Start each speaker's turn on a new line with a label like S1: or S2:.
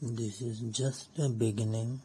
S1: This is just a beginning.